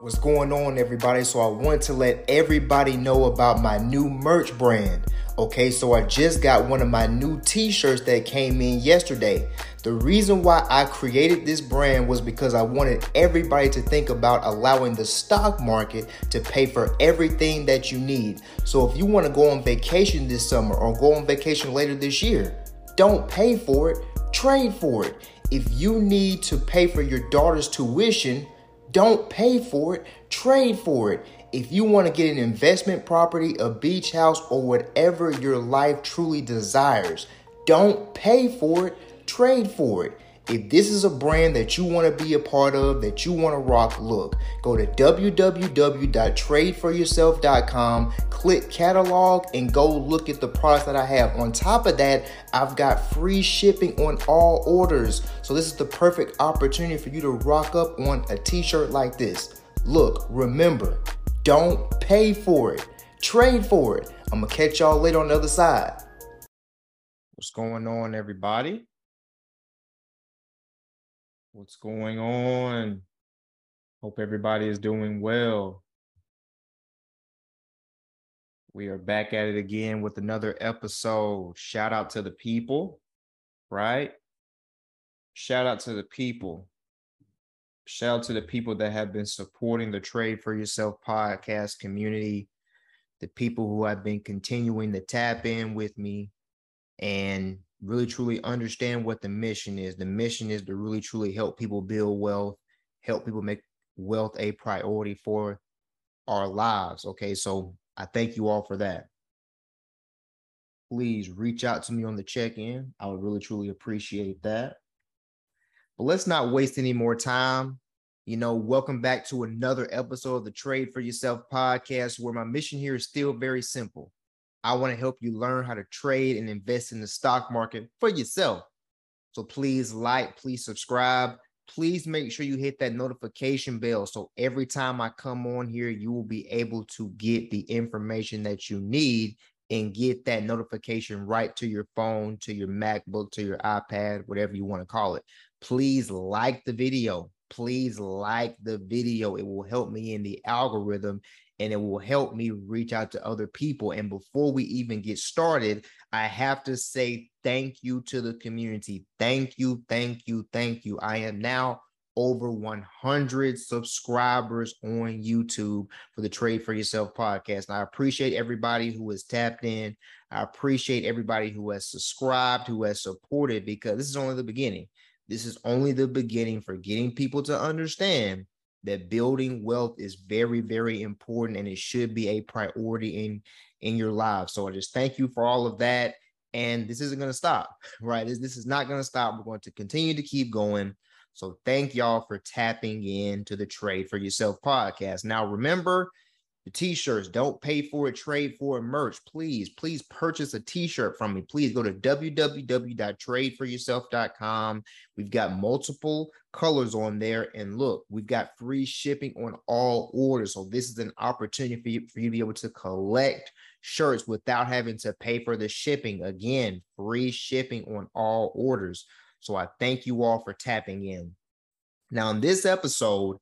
What's going on, everybody? So, I want to let everybody know about my new merch brand. Okay, so I just got one of my new t shirts that came in yesterday. The reason why I created this brand was because I wanted everybody to think about allowing the stock market to pay for everything that you need. So, if you want to go on vacation this summer or go on vacation later this year, don't pay for it, trade for it. If you need to pay for your daughter's tuition, don't pay for it, trade for it. If you want to get an investment property, a beach house, or whatever your life truly desires, don't pay for it, trade for it. If this is a brand that you want to be a part of, that you want to rock, look, go to www.tradeforyourself.com, click catalog, and go look at the products that I have. On top of that, I've got free shipping on all orders. So, this is the perfect opportunity for you to rock up on a t shirt like this. Look, remember, don't pay for it, trade for it. I'm going to catch y'all later on the other side. What's going on, everybody? What's going on? Hope everybody is doing well. We are back at it again with another episode. Shout out to the people, right? Shout out to the people. Shout out to the people that have been supporting the Trade for Yourself podcast community, the people who have been continuing to tap in with me and really truly understand what the mission is. The mission is to really truly help people build wealth, help people make wealth a priority for our lives. Okay, so I thank you all for that. Please reach out to me on the check in. I would really truly appreciate that. But let's not waste any more time. You know, welcome back to another episode of the Trade for Yourself podcast, where my mission here is still very simple I want to help you learn how to trade and invest in the stock market for yourself. So please like, please subscribe. Please make sure you hit that notification bell. So every time I come on here, you will be able to get the information that you need and get that notification right to your phone, to your MacBook, to your iPad, whatever you want to call it. Please like the video. Please like the video. It will help me in the algorithm and it will help me reach out to other people. And before we even get started, I have to say thank you to the community. Thank you, thank you, thank you. I am now over 100 subscribers on YouTube for the Trade for Yourself podcast. And I appreciate everybody who has tapped in. I appreciate everybody who has subscribed, who has supported, because this is only the beginning. This is only the beginning for getting people to understand that building wealth is very very important and it should be a priority in in your life so i just thank you for all of that and this isn't going to stop right? This, this is not going to stop. We're going to continue to keep going. So thank y'all for tapping in to the trade for yourself podcast. Now remember the t-shirts don't pay for it trade for it merch please please purchase a t-shirt from me. Please go to www.tradeforyourself.com we've got multiple colors on there and look we've got free shipping on all orders. So this is an opportunity for you, for you to be able to collect shirts without having to pay for the shipping. Again free shipping on all orders. So i thank you all for tapping in. Now in this episode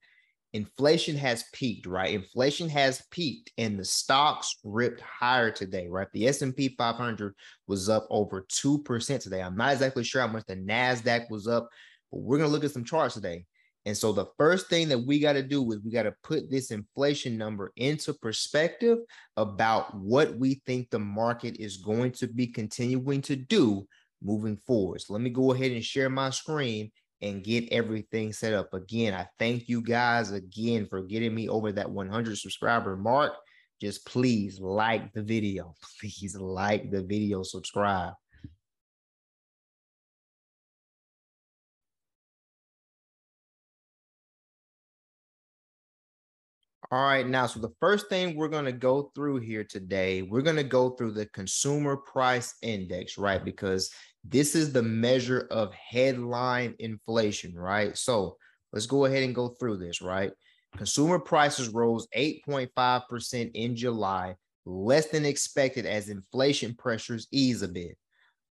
inflation has peaked, right? Inflation has peaked and the stocks ripped higher today, right? The S&P 500 was up over 2% today. I'm not exactly sure how much the Nasdaq was up, but we're going to look at some charts today. And so the first thing that we got to do is we got to put this inflation number into perspective about what we think the market is going to be continuing to do moving forward. So let me go ahead and share my screen and get everything set up. Again, I thank you guys again for getting me over that 100 subscriber mark. Just please like the video. Please like the video, subscribe. All right, now, so the first thing we're going to go through here today, we're going to go through the consumer price index, right? Because this is the measure of headline inflation, right? So let's go ahead and go through this, right? Consumer prices rose 8.5% in July, less than expected as inflation pressures ease a bit.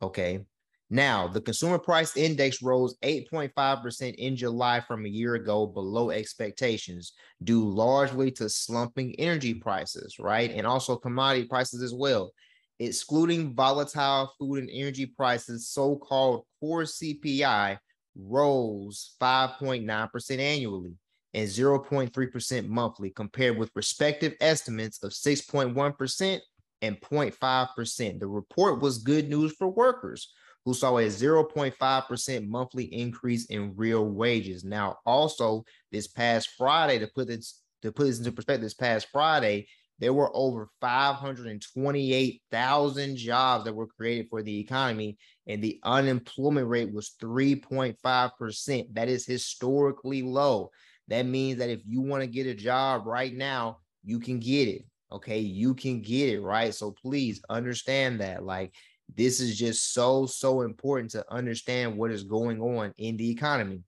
Okay. Now, the consumer price index rose 8.5% in July from a year ago, below expectations, due largely to slumping energy prices, right? And also commodity prices as well. Excluding volatile food and energy prices, so called core CPI rose 5.9% annually and 0.3% monthly, compared with respective estimates of 6.1% and 0.5%. The report was good news for workers who saw a 0.5% monthly increase in real wages. Now, also this past Friday, to put this to put this into perspective, this past Friday, there were over 528,000 jobs that were created for the economy, and the unemployment rate was 3.5%. That is historically low. That means that if you want to get a job right now, you can get it. Okay, you can get it right. So please understand that. Like, this is just so, so important to understand what is going on in the economy.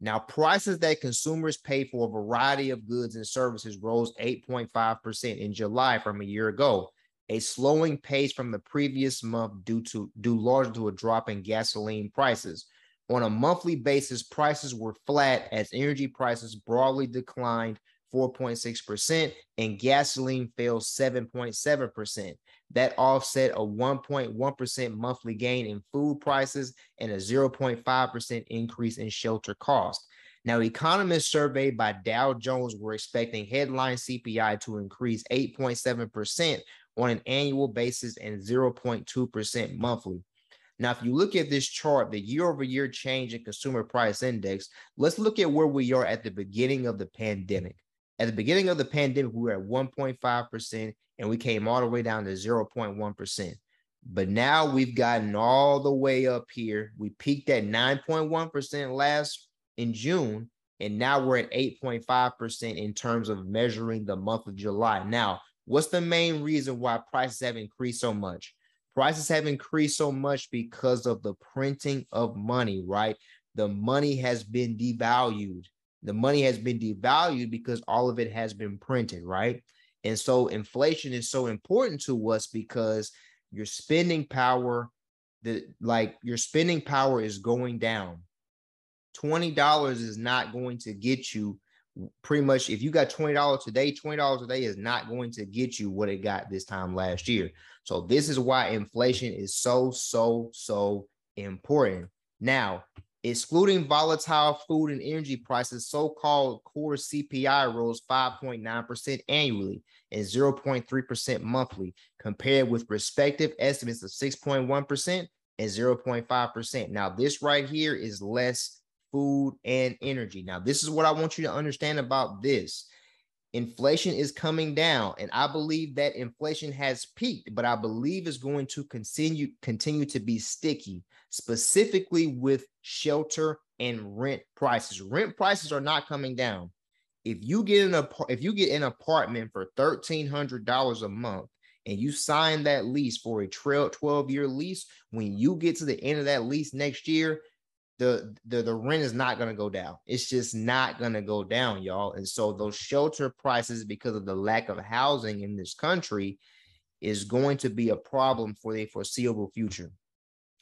Now, prices that consumers pay for a variety of goods and services rose 8.5% in July from a year ago, a slowing pace from the previous month due to due largely to a drop in gasoline prices. On a monthly basis, prices were flat as energy prices broadly declined 4.6% and gasoline fell 7.7%. That offset a 1.1% monthly gain in food prices and a 0.5% increase in shelter costs. Now, economists surveyed by Dow Jones were expecting headline CPI to increase 8.7% on an annual basis and 0.2% monthly. Now, if you look at this chart, the year over year change in consumer price index, let's look at where we are at the beginning of the pandemic. At the beginning of the pandemic, we were at 1.5%, and we came all the way down to 0.1%. But now we've gotten all the way up here. We peaked at 9.1% last in June, and now we're at 8.5% in terms of measuring the month of July. Now, what's the main reason why prices have increased so much? Prices have increased so much because of the printing of money, right? The money has been devalued the money has been devalued because all of it has been printed, right? And so inflation is so important to us because your spending power, the like your spending power is going down. $20 is not going to get you pretty much if you got $20 today, $20 a day is not going to get you what it got this time last year. So this is why inflation is so, so, so important. Now, Excluding volatile food and energy prices, so called core CPI rose 5.9% annually and 0.3% monthly, compared with respective estimates of 6.1% and 0.5%. Now, this right here is less food and energy. Now, this is what I want you to understand about this. Inflation is coming down, and I believe that inflation has peaked, but I believe it's going to continue continue to be sticky specifically with shelter and rent prices. Rent prices are not coming down. If you get an if you get an apartment for $1300 a month and you sign that lease for a 12 year lease, when you get to the end of that lease next year, the the, the rent is not going to go down. It's just not going to go down, y'all. And so those shelter prices because of the lack of housing in this country is going to be a problem for the foreseeable future.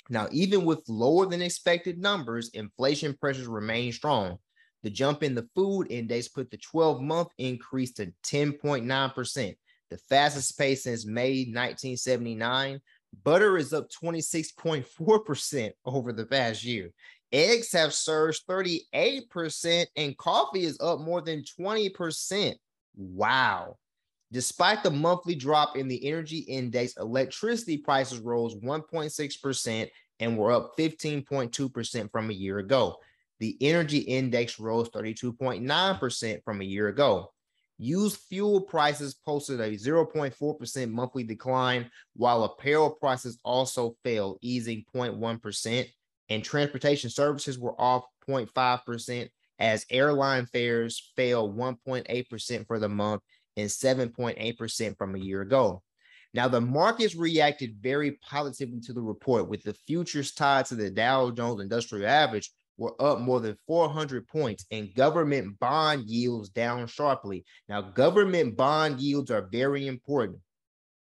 Now, even with lower than expected numbers, inflation pressures remain strong. The jump in the food index put the 12 month increase to 10.9%, the fastest pace since May 1979. Butter is up 26.4% over the past year. Eggs have surged 38%, and coffee is up more than 20%. Wow. Despite the monthly drop in the energy index, electricity prices rose 1.6% and were up 15.2% from a year ago. The energy index rose 32.9% from a year ago. Used fuel prices posted a 0.4% monthly decline, while apparel prices also fell, easing 0.1%. And transportation services were off 0.5% as airline fares fell 1.8% for the month and 7.8% from a year ago. Now, the markets reacted very positively to the report, with the futures tied to the Dow Jones Industrial Average were up more than 400 points and government bond yields down sharply. Now, government bond yields are very important.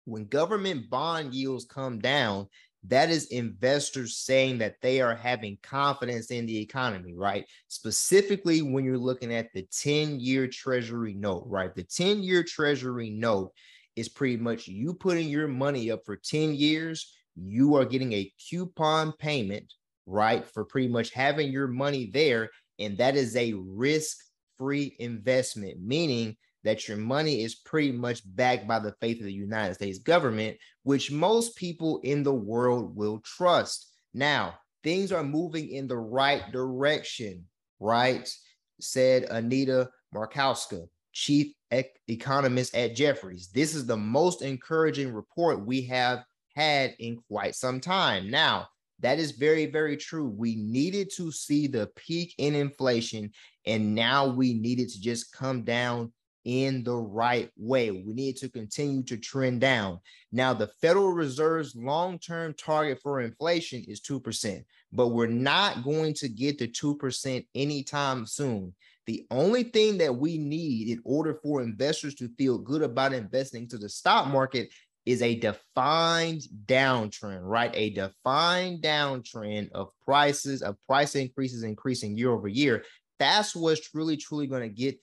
When government bond yields come down, that is investors saying that they are having confidence in the economy, right? Specifically, when you're looking at the 10 year treasury note, right? The 10 year treasury note is pretty much you putting your money up for 10 years, you are getting a coupon payment, right? For pretty much having your money there. And that is a risk free investment, meaning that your money is pretty much backed by the faith of the United States government, which most people in the world will trust. Now, things are moving in the right direction, right? Said Aneta Markowska, chief ec- economist at Jefferies. This is the most encouraging report we have had in quite some time. Now, that is very, very true. We needed to see the peak in inflation, and now we needed to just come down in the right way. We need to continue to trend down. Now, the Federal Reserve's long term target for inflation is 2%, but we're not going to get to 2% anytime soon. The only thing that we need in order for investors to feel good about investing to the stock market is a defined downtrend, right? A defined downtrend of prices, of price increases increasing year over year. That's what's truly, truly going to get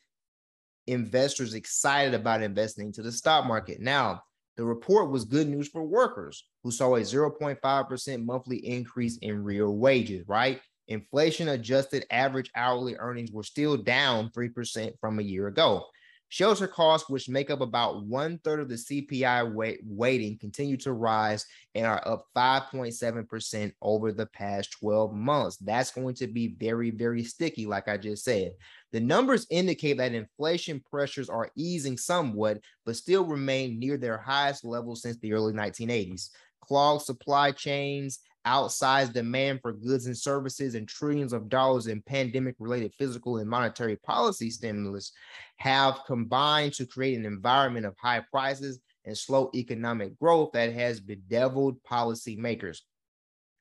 investors excited about investing into the stock market. Now, the report was good news for workers who saw a 0.5% monthly increase in real wages, right? Inflation adjusted average hourly earnings were still down 3% from a year ago. Shelter costs, which make up about one third of the CPI weight, weighting, continue to rise and are up 5.7% over the past 12 months. That's going to be very, very sticky, like I just said. The numbers indicate that inflation pressures are easing somewhat, but still remain near their highest level since the early 1980s. Clogged supply chains, outsized demand for goods and services and trillions of dollars in pandemic related physical and monetary policy stimulus have combined to create an environment of high prices and slow economic growth that has bedeviled policymakers.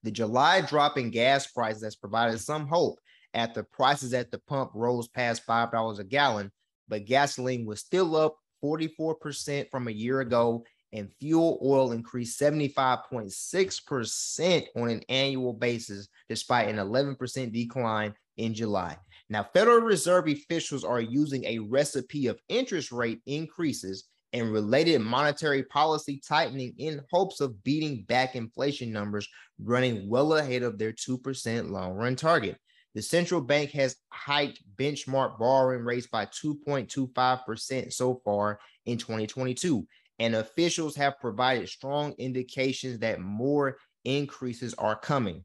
The July drop in gas prices has provided some hope after prices at the pump rose past $5 a gallon, but gasoline was still up 44% from a year ago and fuel oil increased 75.6% on an annual basis, despite an 11% decline in July. Now, Federal Reserve officials are using a recipe of interest rate increases and related monetary policy tightening in hopes of beating back inflation numbers running well ahead of their 2% long run target. The central bank has hiked benchmark borrowing rates by 2.25% so far in 2022 and officials have provided strong indications that more increases are coming.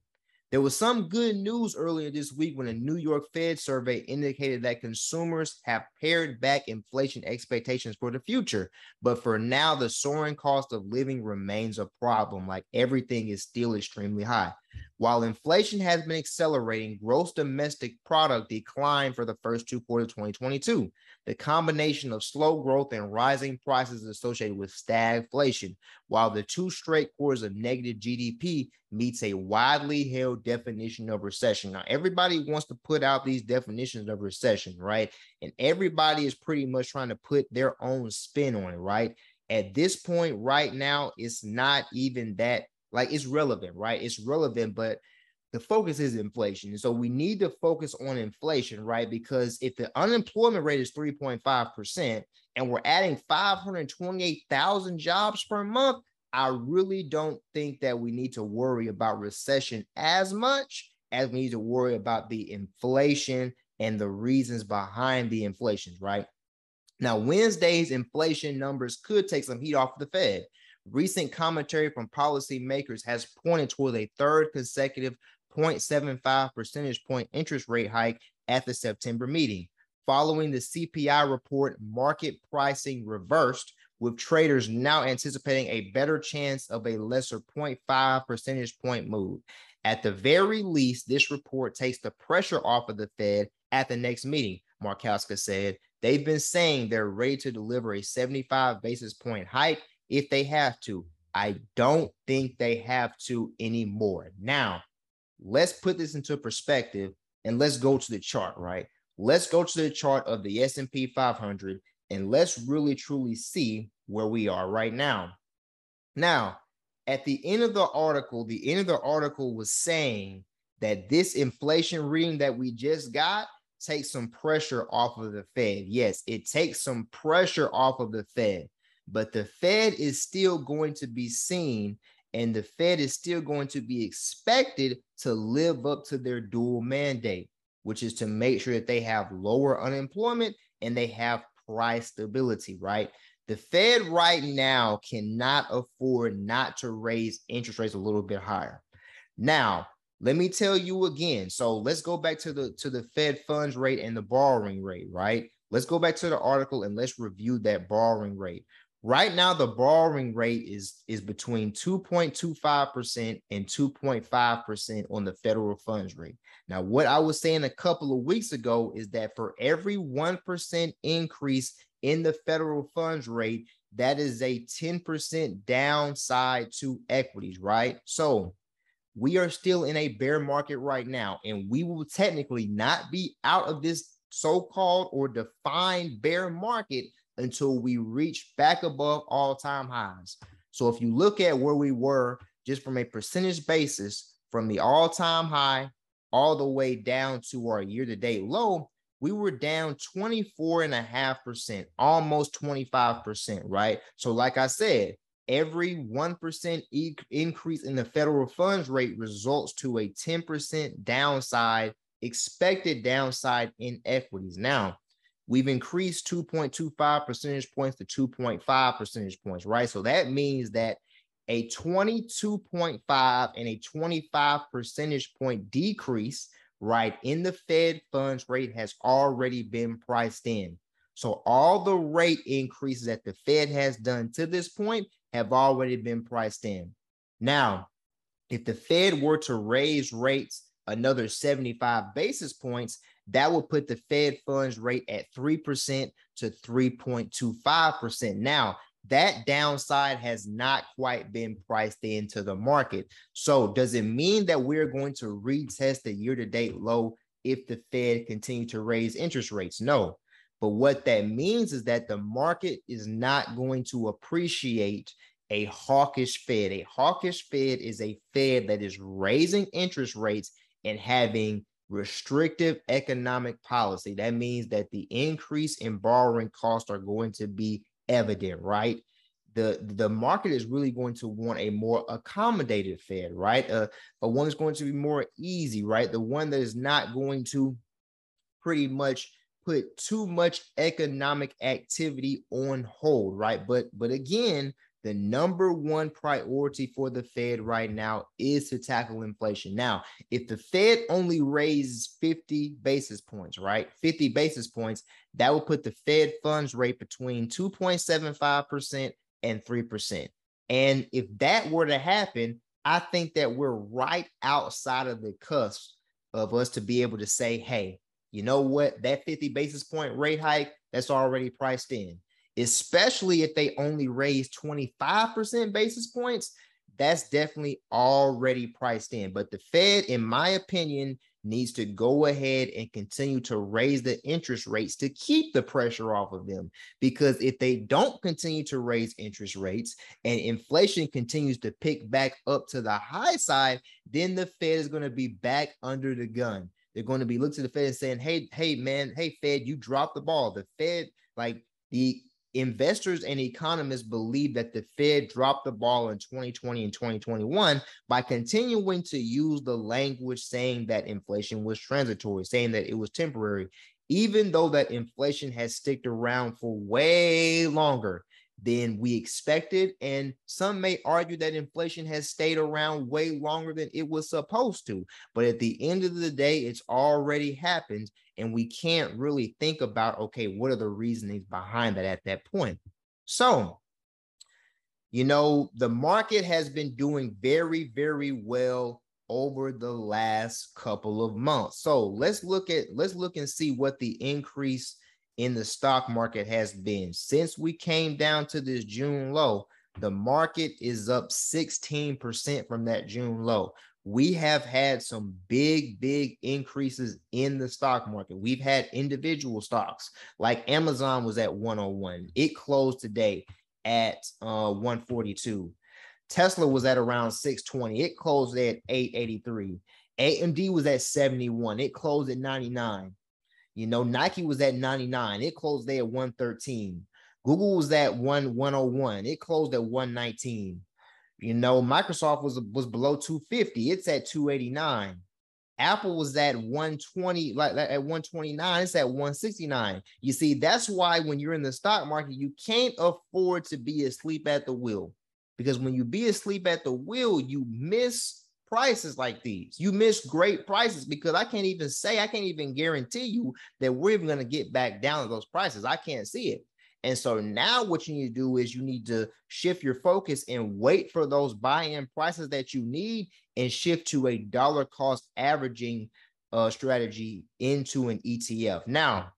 There was some good news earlier this week when a New York Fed survey indicated that consumers have pared back inflation expectations for the future. But for now, the soaring cost of living remains a problem, like everything is still extremely high. While inflation has been accelerating, gross domestic product declined for the first two quarters of 2022. The combination of slow growth and rising prices associated with stagflation, while the two straight quarters of negative GDP meets a widely held definition of recession. Now, everybody wants to put out these definitions of recession, right? And everybody is pretty much trying to put their own spin on it, right? At this point, right now, it's not even that like it's relevant, right? It's relevant, but the focus is inflation. So we need to focus on inflation, right? Because if the unemployment rate is 3.5% and we're adding 528,000 jobs per month, I really don't think that we need to worry about recession as much as we need to worry about the inflation and the reasons behind the inflation, right? Now, Wednesday's inflation numbers could take some heat off the Fed. Recent commentary from policymakers has pointed toward a third consecutive 0.75 percentage point interest rate hike at the September meeting. Following the CPI report, market pricing reversed, with traders now anticipating a better chance of a lesser 0.5 percentage point move. At the very least, this report takes the pressure off of the Fed at the next meeting, Markowska said. They've been saying they're ready to deliver a 75 basis point hike if they have to. I don't think they have to anymore. Now, let's put this into perspective and let's go to the chart, right? Let's go to the chart of the S&P 500 and let's really truly see where we are right now. Now, at the end of the article, the end of the article was saying that this inflation reading that we just got takes some pressure off of the Fed. Yes, it takes some pressure off of the Fed, but the Fed is still going to be seen and the Fed is still going to be expected to live up to their dual mandate, which is to make sure that they have lower unemployment and they have price stability, right? The Fed right now cannot afford not to raise interest rates a little bit higher. Now, let me tell you again. So let's go back to the to the Fed funds rate and the borrowing rate, right? Let's go back to the article and let's review that borrowing rate. Right now, the borrowing rate is, is between 2.25% and 2.5% on the federal funds rate. Now, what I was saying a couple of weeks ago is that for every 1% increase in the federal funds rate, that is a 10% downside to equities, right? So we are still in a bear market right now, and we will technically not be out of this so called or defined bear market until we reach back above all time highs. So if you look at where we were just from a percentage basis from the all time high all the way down to our year to date low, we were down 24.5%, almost 25%, right? So, like I said, every 1% e- increase in the federal funds rate results to a 10% downside, expected downside in equities. Now, we've increased 2.25 percentage points to 2.5 percentage points, right? So that means that a 22.5 and a 25 percentage point decrease, right, in the Fed funds rate has already been priced in. So all the rate increases that the Fed has done to this point have already been priced in. Now, if the Fed were to raise rates another 75 basis points, that would put the Fed funds rate at 3% to 3.25%. Now, that downside has not quite been priced into the market. So, does it mean that we're going to retest the year to date low if the Fed continue to raise interest rates? No. But what that means is that the market is not going to appreciate a hawkish Fed. A hawkish Fed is a Fed that is raising interest rates and having restrictive economic policy. That means that the increase in borrowing costs are going to be evident, right? The, the market is really going to want a more accommodated Fed, right? Uh, a one that's going to be more easy, right? The one that is not going to pretty much put too much economic activity on hold, right? But but again, the number one priority for the Fed right now is to tackle inflation. Now, if the Fed only raises 50 basis points, right? 50 basis points, that will put the Fed funds rate between 2.75% and 3%. And if that were to happen, I think that we're right outside of the cusp of us to be able to say, hey, you know what? That 50 basis point rate hike, that's already priced in especially if they only raise 25% basis points, that's definitely already priced in. But the Fed, in my opinion, needs to go ahead and continue to raise the interest rates to keep the pressure off of them. Because if they don't continue to raise interest rates and inflation continues to pick back up to the high side, then the Fed is going to be back under the gun. They're going to be looking to the Fed and saying, Hey, hey, man, hey, Fed, you dropped the ball. The Fed, like the investors and economists believe that the Fed dropped the ball in 2020 and 2021 by continuing to use the language saying that inflation was transitory, saying that it was temporary, even though that inflation has sticked around for way longer than we expected. And some may argue that inflation has stayed around way longer than it was supposed to. But at the end of the day, it's already happened. And we can't really think about, okay, what are the reasonings behind that at that point? So, you know, the market has been doing very, very well over the last couple of months. So let's look at let's look and see what the increase in the stock market has been. Since we came down to this June low, the market is up 16% from that June low. We have had some big, big increases in the stock market. We've had individual stocks like Amazon was at 101. It closed today at uh, 142. Tesla was at around 620. It closed at 883. AMD was at 71. It closed at 99. You know, Nike was at 99. It closed there at 113. Google was at 1 101. It closed at 119. You know, Microsoft was was below 250. It's at 289. Apple was at 120, like, like at 129, it's at 169. You see, that's why when you're in the stock market, you can't afford to be asleep at the wheel. Because when you be asleep at the wheel, you miss prices like these. You miss great prices because I can't even say, I can't even guarantee you that we're even going to get back down to those prices. I can't see it. And so now what you need to do is you need to shift your focus and wait for those buy-in prices that you need and shift to a dollar cost averaging uh, strategy into an ETF. Now,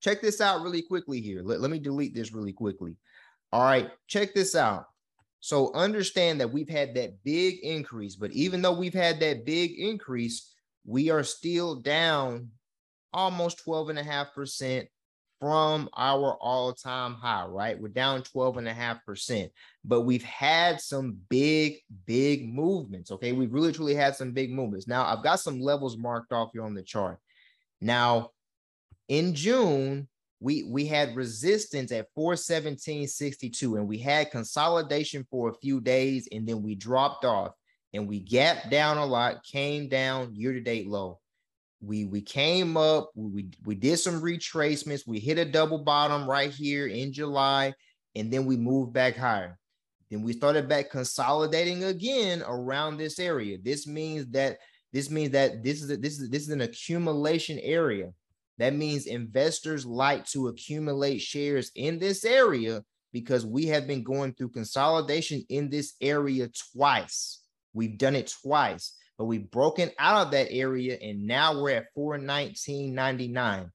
check this out really quickly here. Let, let me delete this really quickly. All right, check this out. So understand that we've had that big increase, but even though we've had that big increase, we are still down almost 12 and a half percent from our all-time high, right? We're down 12 and a half percent, but we've had some big, big movements. Okay. We've really truly had some big movements. Now I've got some levels marked off here on the chart. Now in June, we we had resistance at 417.62 and we had consolidation for a few days and then we dropped off and we gapped down a lot, came down year to date low we we came up, we we did some retracements, we hit a double bottom right here in July, and then we moved back higher. Then we started back consolidating again around this area. This means that this means that this is a, this is this is an accumulation area. That means investors like to accumulate shares in this area because we have been going through consolidation in this area twice. We've done it twice but we've broken out of that area and now we're at 419.99.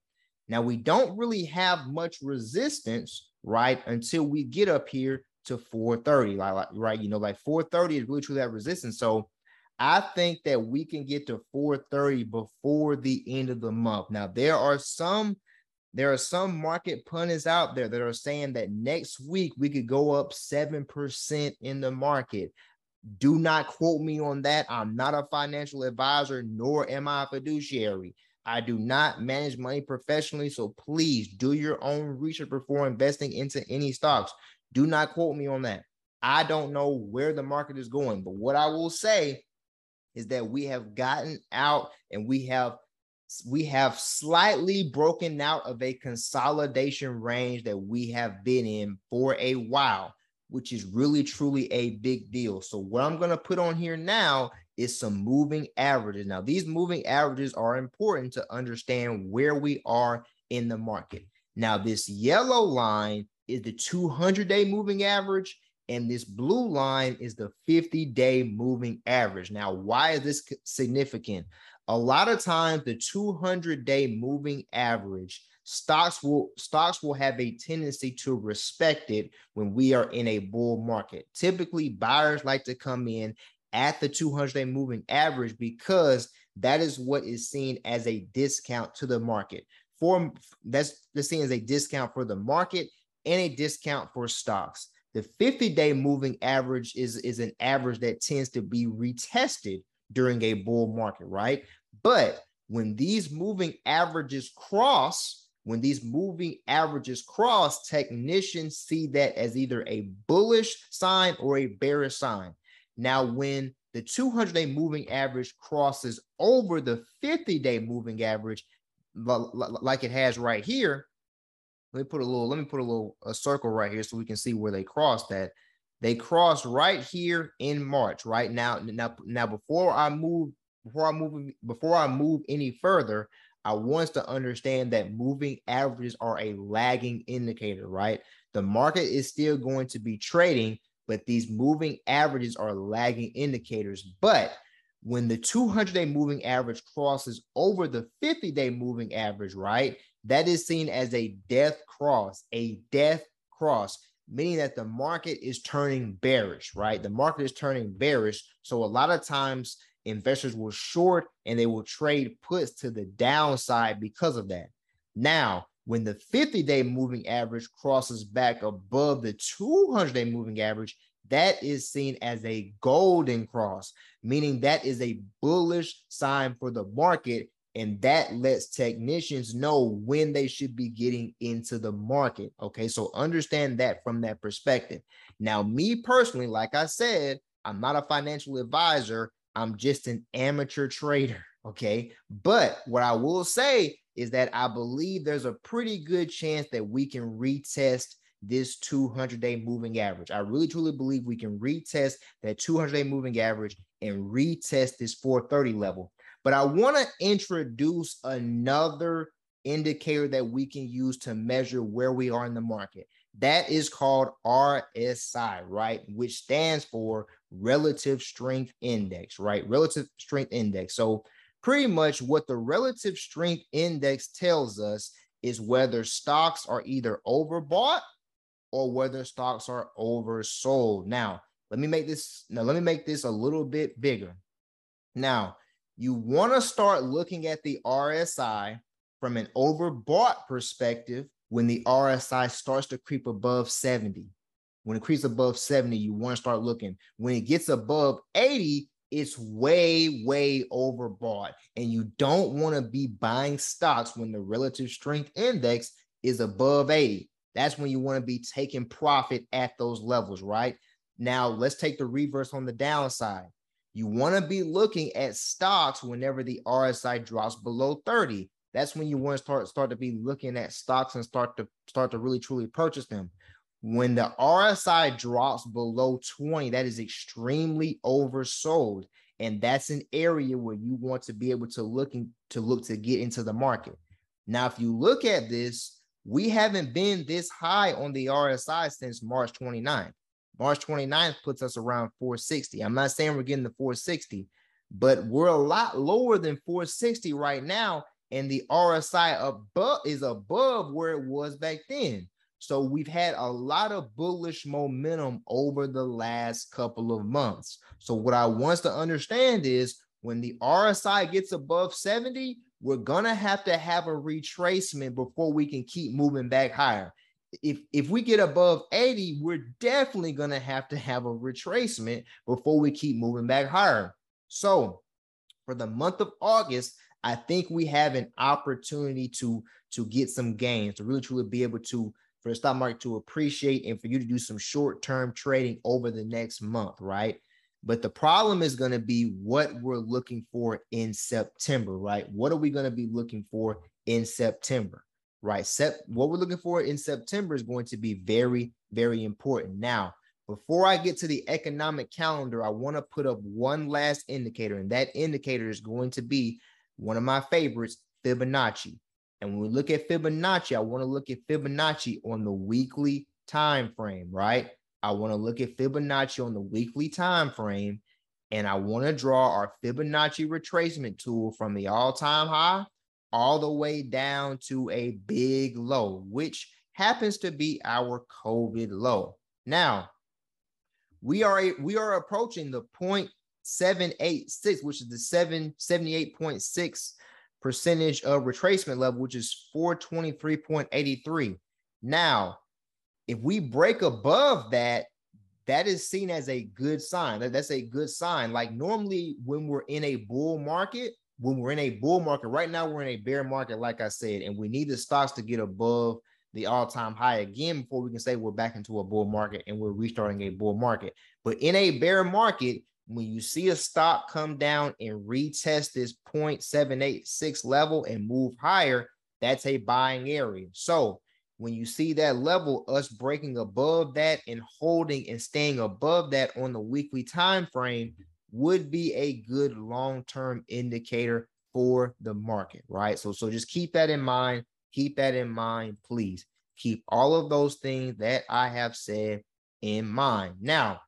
Now we don't really have much resistance, right, until we get up here to 430, like, right, you know, like 430 is really true that resistance. So I think that we can get to 430 before the end of the month. Now there are some there are some market pundits out there that are saying that next week we could go up 7% in the market. Do not quote me on that. I'm not a financial advisor, nor am I a fiduciary. I do not manage money professionally. So please do your own research before investing into any stocks. Do not quote me on that. I don't know where the market is going, but what I will say is that we have gotten out and we have we have slightly broken out of a consolidation range that we have been in for a while which is really truly a big deal. So what I'm going to put on here now is some moving averages. Now, these moving averages are important to understand where we are in the market. Now, this yellow line is the 200 day moving average, and this blue line is the 50 day moving average. Now, why is this significant? A lot of times, the 200 day moving average stocks will stocks will have a tendency to respect it when we are in a bull market. Typically, buyers like to come in at the 200 day moving average because that is what is seen as a discount to the market. For that's the seen as a discount for the market and a discount for stocks. The 50 day moving average is, is an average that tends to be retested during a bull market, right? But when these moving averages cross, when these moving averages cross, technicians see that as either a bullish sign or a bearish sign. Now, when the 200 day moving average crosses over the 50 day moving average, like it has right here, let me put a little, let me put a little a circle right here so we can see where they crossed that. They crossed right here in March, right now. Now, now before I move, before I move, before I move any further, I want to understand that moving averages are a lagging indicator, right? The market is still going to be trading, but these moving averages are lagging indicators. But when the 200 day moving average crosses over the 50 day moving average, right? That is seen as a death cross, a death cross, meaning that the market is turning bearish, right? The market is turning bearish. So a lot of times investors will short and they will trade puts to the downside because of that. Now, when the 50 day moving average crosses back above the 200 day moving average, that is seen as a golden cross, meaning that is a bullish sign for the market. And that lets technicians know when they should be getting into the market. Okay. So understand that from that perspective. Now, me personally, like I said, I'm not a financial advisor, I'm just an amateur trader. Okay. But what I will say is that I believe there's a pretty good chance that we can retest this 200 day moving average. I really truly believe we can retest that 200 day moving average and retest this 430 level. But I want to introduce another indicator that we can use to measure where we are in the market. That is called RSI, right? Which stands for relative strength index, right? Relative strength index. So, pretty much what the relative strength index tells us is whether stocks are either overbought or whether stocks are oversold. Now, let me make this now let me make this a little bit bigger. Now, you want to start looking at the RSI from an overbought perspective when the RSI starts to creep above 70. When it creeps above 70, you want to start looking. When it gets above 80, it's way, way overbought. And you don't want to be buying stocks when the relative strength index is above 80. That's when you want to be taking profit at those levels, right? Now, let's take the reverse on the downside. You want to be looking at stocks whenever the RSI drops below 30. That's when you want to start start to be looking at stocks and start to start to really truly purchase them. When the RSI drops below 20, that is extremely oversold. And that's an area where you want to be able to looking to look to get into the market. Now, if you look at this, we haven't been this high on the RSI since March 29th. March 29th puts us around 460. I'm not saying we're getting to 460, but we're a lot lower than 460 right now. And the RSI above is above where it was back then. So we've had a lot of bullish momentum over the last couple of months. So what I want to understand is when the RSI gets above 70, we're gonna have to have a retracement before we can keep moving back higher. If if we get above 80, we're definitely gonna have to have a retracement before we keep moving back higher. So for the month of August, I think we have an opportunity to to get some gains, to really truly be able to for the stock market to appreciate and for you to do some short-term trading over the next month, right? But the problem is going to be what we're looking for in September, right? What are we going to be looking for in September, right? Sep- what we're looking for in September is going to be very, very important. Now, before I get to the economic calendar, I want to put up one last indicator, and that indicator is going to be one of my favorites, Fibonacci. And when we look at Fibonacci, I want to look at Fibonacci on the weekly time frame, right? I want to look at Fibonacci on the weekly time frame, and I want to draw our Fibonacci retracement tool from the all-time high all the way down to a big low, which happens to be our COVID low. Now, we are we are approaching the 0.786, which is the 778.6 percentage of retracement level, which is 423.83. Now, if we break above that, that is seen as a good sign. That's a good sign. Like normally, when we're in a bull market, when we're in a bull market, right now we're in a bear market, like I said, and we need the stocks to get above the all-time high again before we can say we're back into a bull market and we're restarting a bull market. But in a bear market, when you see a stock come down and retest this 0.786 level and move higher, that's a buying area. So when you see that level, us breaking above that and holding and staying above that on the weekly time frame would be a good long-term indicator for the market, right? So, so just keep that in mind. Keep that in mind, please. Keep all of those things that I have said in mind. Now,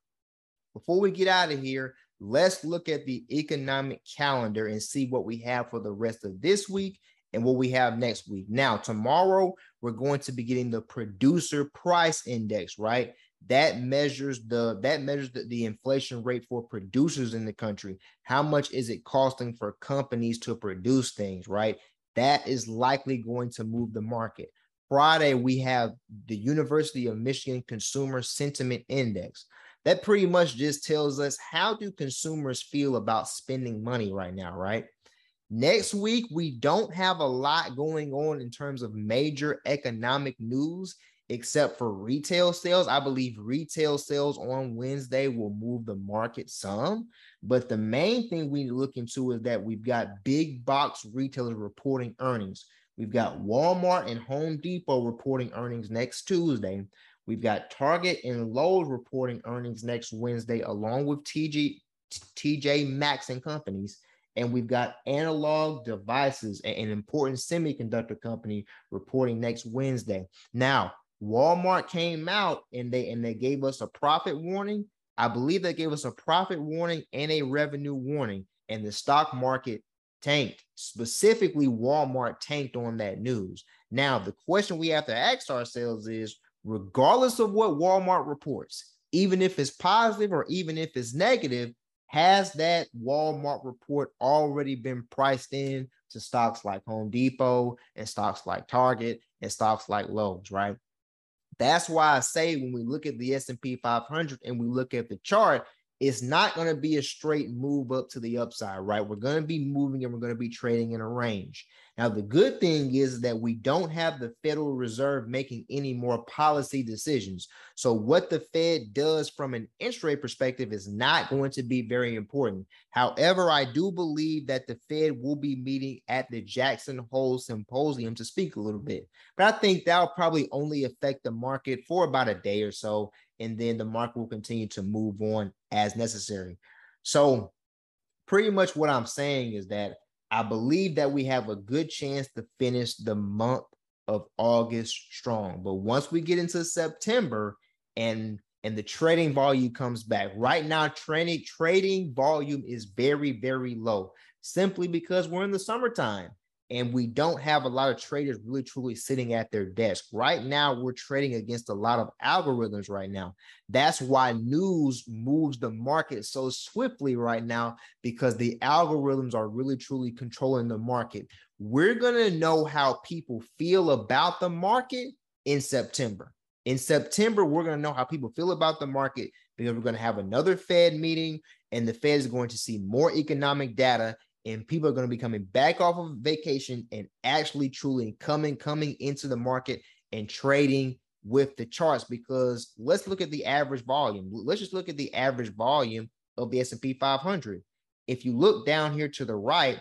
before we get out of here, let's look at the economic calendar and see what we have for the rest of this week and what we have next week. Now, tomorrow, we're going to be getting the producer price index, right? That measures the that measures the, the inflation rate for producers in the country. How much is it costing for companies to produce things, right? That is likely going to move the market. Friday, we have the University of Michigan Consumer Sentiment Index. that pretty much just tells us how do consumers feel about spending money right now, right? Next week, we don't have a lot going on in terms of major economic news except for retail sales. I believe retail sales on Wednesday will move the market some. But the main thing we look into is that we've got big box retailers reporting earnings. We've got Walmart and Home Depot reporting earnings next Tuesday. We've got Target and Lowe's reporting earnings next Wednesday, along with TG, TJ Maxx and companies. And we've got Analog Devices, an important semiconductor company, reporting next Wednesday. Now, Walmart came out and they and they gave us a profit warning. I believe they gave us a profit warning and a revenue warning, and the stock market tanked. Specifically, Walmart tanked on that news. Now, the question we have to ask ourselves is regardless of what Walmart reports, even if it's positive or even if it's negative, has that Walmart report already been priced in to stocks like Home Depot and stocks like Target and stocks like Lowe's, right? That's why I say when we look at the S&P 500 and we look at the chart, it's not going to be a straight move up to the upside, right? We're going to be moving and we're going to be trading in a range. Now, the good thing is that we don't have the Federal Reserve making any more policy decisions. So, what the Fed does from an interest rate perspective is not going to be very important. However, I do believe that the Fed will be meeting at the Jackson Hole Symposium to speak a little bit. But I think that'll probably only affect the market for about a day or so and then the market will continue to move on as necessary. So, pretty much what I'm saying is that I believe that we have a good chance to finish the month of August strong. But once we get into September and and the trading volume comes back, right now trading trading volume is very very low simply because we're in the summertime and we don't have a lot of traders really truly sitting at their desk. Right now, we're trading against a lot of algorithms right now. That's why news moves the market so swiftly right now because the algorithms are really truly controlling the market. We're going to know how people feel about the market in September. In September, we're going to know how people feel about the market because we're going to have another Fed meeting and the Fed is going to see more economic data and people are going to be coming back off of vacation and actually truly coming coming into the market and trading with the charts because let's look at the average volume. Let's just look at the average volume of the S&P 500 if you look down here to the right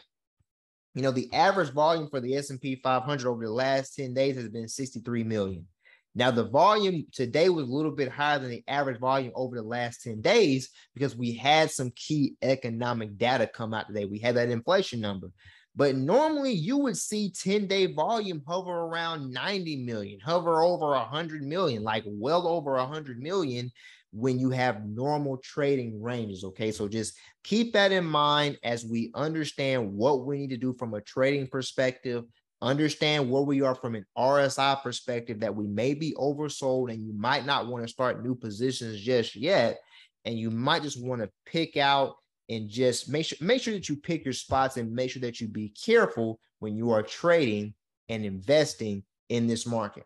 you know the average volume for the S&P 500 over the last 10 days has been 63 million now, the volume today was a little bit higher than the average volume over the last 10 days because we had some key economic data come out today. We had that inflation number. But normally you would see 10 day volume hover around 90 million, hover over 100 million, like well over 100 million when you have normal trading ranges. Okay. So just keep that in mind as we understand what we need to do from a trading perspective understand where we are from an RSI perspective that we may be oversold and you might not want to start new positions just yet. And you might just want to pick out and just make sure make sure that you pick your spots and make sure that you be careful when you are trading and investing in this market.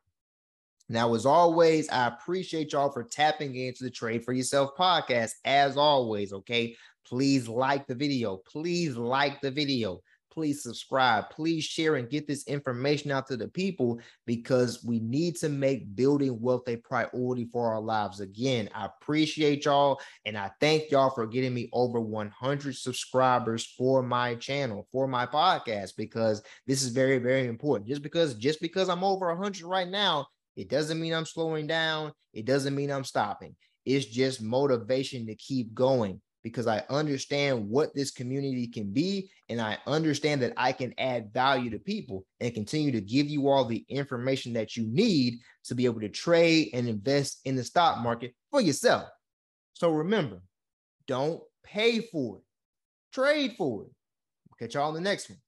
Now, as always, I appreciate y'all for tapping into the Trade for Yourself podcast. As always, okay, please like the video. Please like the video please subscribe, please share and get this information out to the people because we need to make building wealth a priority for our lives. Again, I appreciate y'all and I thank y'all for getting me over 100 subscribers for my channel, for my podcast because this is very very important. Just because just because I'm over 100 right now, it doesn't mean I'm slowing down, it doesn't mean I'm stopping. It's just motivation to keep going because I understand what this community can be. And I understand that I can add value to people and continue to give you all the information that you need to be able to trade and invest in the stock market for yourself. So remember, don't pay for it, trade for it. We'll catch y'all in the next one.